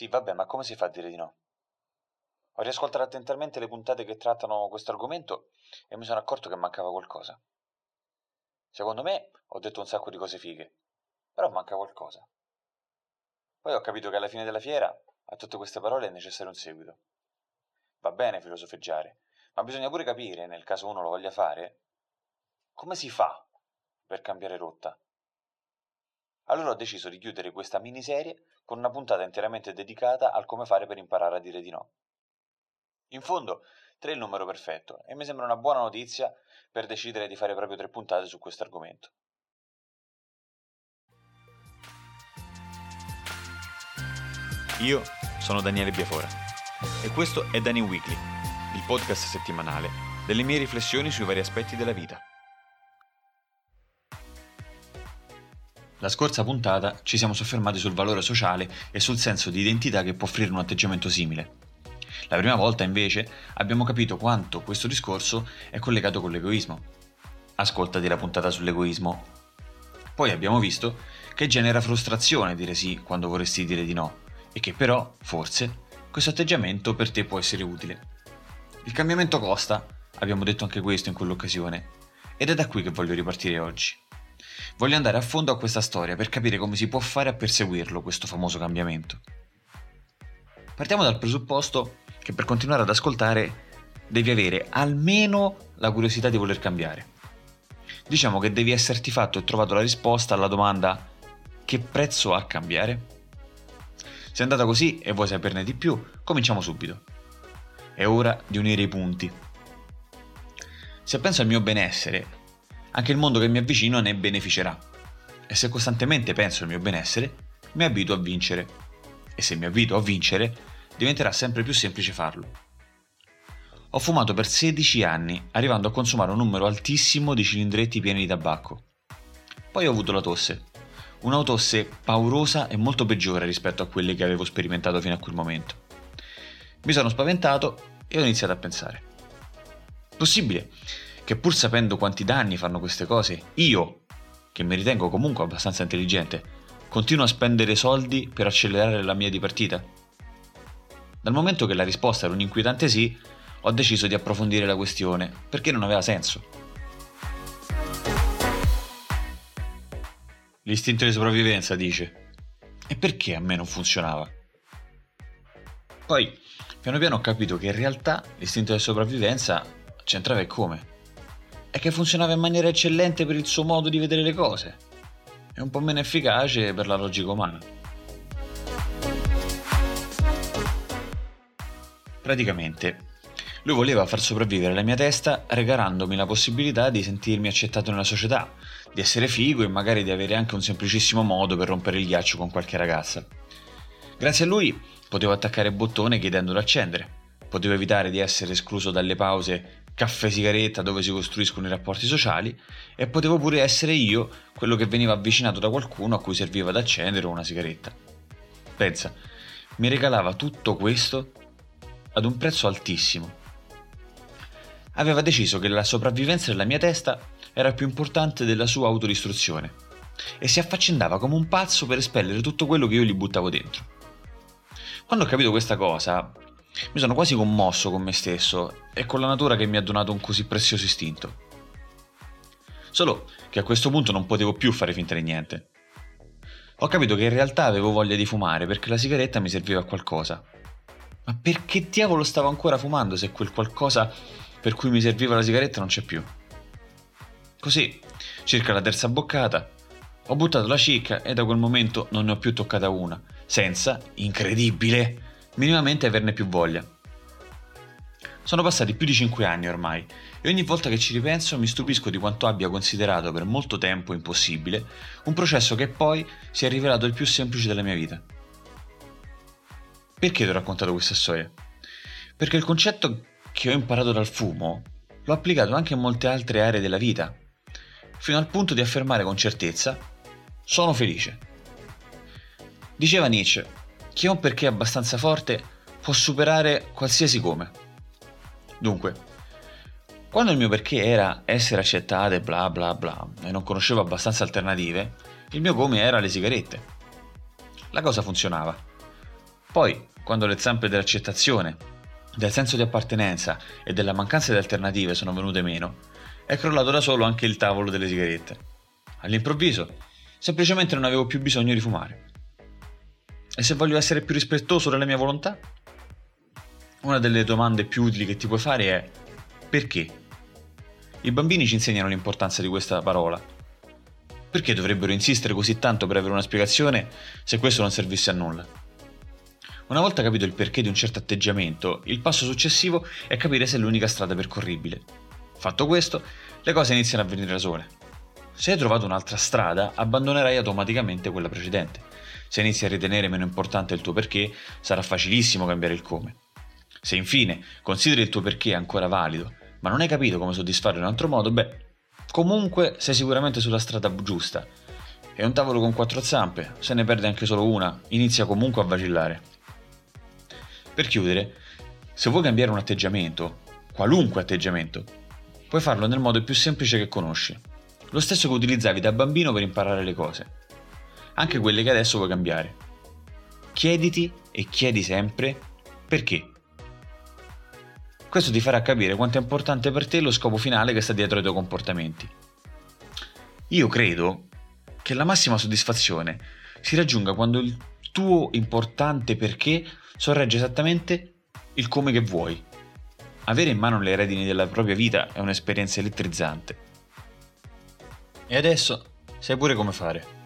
Sì, vabbè, ma come si fa a dire di no? Ho riascoltato attentamente le puntate che trattano questo argomento e mi sono accorto che mancava qualcosa. Secondo me ho detto un sacco di cose fighe, però manca qualcosa. Poi ho capito che alla fine della fiera a tutte queste parole è necessario un seguito. Va bene filosofeggiare, ma bisogna pure capire, nel caso uno lo voglia fare, come si fa per cambiare rotta. Allora ho deciso di chiudere questa miniserie con una puntata interamente dedicata al come fare per imparare a dire di no. In fondo, 3 è il numero perfetto e mi sembra una buona notizia per decidere di fare proprio tre puntate su questo argomento. Io sono Daniele Biafora e questo è Dani Weekly, il podcast settimanale delle mie riflessioni sui vari aspetti della vita. La scorsa puntata ci siamo soffermati sul valore sociale e sul senso di identità che può offrire un atteggiamento simile. La prima volta, invece, abbiamo capito quanto questo discorso è collegato con l'egoismo. Ascoltati la puntata sull'egoismo. Poi abbiamo visto che genera frustrazione dire sì quando vorresti dire di no e che però, forse, questo atteggiamento per te può essere utile. Il cambiamento costa, abbiamo detto anche questo in quell'occasione, ed è da qui che voglio ripartire oggi. Voglio andare a fondo a questa storia per capire come si può fare a perseguirlo, questo famoso cambiamento. Partiamo dal presupposto che per continuare ad ascoltare devi avere almeno la curiosità di voler cambiare. Diciamo che devi esserti fatto e trovato la risposta alla domanda che prezzo ha cambiare? Se è andata così e vuoi saperne di più, cominciamo subito. È ora di unire i punti. Se penso al mio benessere anche il mondo che mi avvicino ne beneficerà. E se costantemente penso al mio benessere, mi abituo a vincere. E se mi abituo a vincere, diventerà sempre più semplice farlo. Ho fumato per 16 anni, arrivando a consumare un numero altissimo di cilindretti pieni di tabacco. Poi ho avuto la tosse. Una tosse paurosa e molto peggiore rispetto a quelle che avevo sperimentato fino a quel momento. Mi sono spaventato e ho iniziato a pensare. Possibile che pur sapendo quanti danni fanno queste cose, io, che mi ritengo comunque abbastanza intelligente, continuo a spendere soldi per accelerare la mia di partita? Dal momento che la risposta era un inquietante sì, ho deciso di approfondire la questione, perché non aveva senso. L'istinto di sopravvivenza dice. E perché a me non funzionava? Poi, piano piano ho capito che in realtà l'istinto di sopravvivenza c'entrava e come è che funzionava in maniera eccellente per il suo modo di vedere le cose e un po' meno efficace per la logica umana. Praticamente, lui voleva far sopravvivere la mia testa regalandomi la possibilità di sentirmi accettato nella società, di essere figo e magari di avere anche un semplicissimo modo per rompere il ghiaccio con qualche ragazza. Grazie a lui potevo attaccare bottone chiedendolo accendere, potevo evitare di essere escluso dalle pause caffè sigaretta dove si costruiscono i rapporti sociali e potevo pure essere io quello che veniva avvicinato da qualcuno a cui serviva da accendere una sigaretta. Pensa, mi regalava tutto questo ad un prezzo altissimo. Aveva deciso che la sopravvivenza della mia testa era più importante della sua autodistruzione e si affaccendava come un pazzo per espellere tutto quello che io gli buttavo dentro. Quando ho capito questa cosa, mi sono quasi commosso con me stesso e con la natura che mi ha donato un così prezioso istinto. Solo che a questo punto non potevo più fare finta di niente. Ho capito che in realtà avevo voglia di fumare perché la sigaretta mi serviva a qualcosa. Ma perché diavolo stavo ancora fumando se quel qualcosa per cui mi serviva la sigaretta non c'è più? Così, circa la terza boccata, ho buttato la cicca e da quel momento non ne ho più toccata una, senza, incredibile, minimamente averne più voglia. Sono passati più di 5 anni ormai e ogni volta che ci ripenso mi stupisco di quanto abbia considerato per molto tempo impossibile un processo che poi si è rivelato il più semplice della mia vita. Perché ti ho raccontato questa storia? Perché il concetto che ho imparato dal fumo l'ho applicato anche in molte altre aree della vita, fino al punto di affermare con certezza sono felice. Diceva Nietzsche, ha un perché abbastanza forte può superare qualsiasi come. Dunque, quando il mio perché era essere accettato e bla bla bla e non conoscevo abbastanza alternative, il mio come era le sigarette. La cosa funzionava. Poi, quando le zampe dell'accettazione, del senso di appartenenza e della mancanza di alternative sono venute meno, è crollato da solo anche il tavolo delle sigarette. All'improvviso, semplicemente non avevo più bisogno di fumare. E se voglio essere più rispettoso della mia volontà? Una delle domande più utili che ti puoi fare è perché? I bambini ci insegnano l'importanza di questa parola. Perché dovrebbero insistere così tanto per avere una spiegazione se questo non servisse a nulla? Una volta capito il perché di un certo atteggiamento, il passo successivo è capire se è l'unica strada percorribile. Fatto questo, le cose iniziano a venire da sole. Se hai trovato un'altra strada, abbandonerai automaticamente quella precedente. Se inizi a ritenere meno importante il tuo perché, sarà facilissimo cambiare il come. Se infine consideri il tuo perché ancora valido, ma non hai capito come soddisfarlo in un altro modo, beh, comunque sei sicuramente sulla strada giusta. È un tavolo con quattro zampe, se ne perde anche solo una, inizia comunque a vacillare. Per chiudere, se vuoi cambiare un atteggiamento, qualunque atteggiamento, puoi farlo nel modo più semplice che conosci, lo stesso che utilizzavi da bambino per imparare le cose, anche quelle che adesso vuoi cambiare. Chiediti e chiedi sempre perché. Questo ti farà capire quanto è importante per te lo scopo finale che sta dietro ai tuoi comportamenti. Io credo che la massima soddisfazione si raggiunga quando il tuo importante perché sorregge esattamente il come che vuoi. Avere in mano le redini della propria vita è un'esperienza elettrizzante. E adesso sai pure come fare.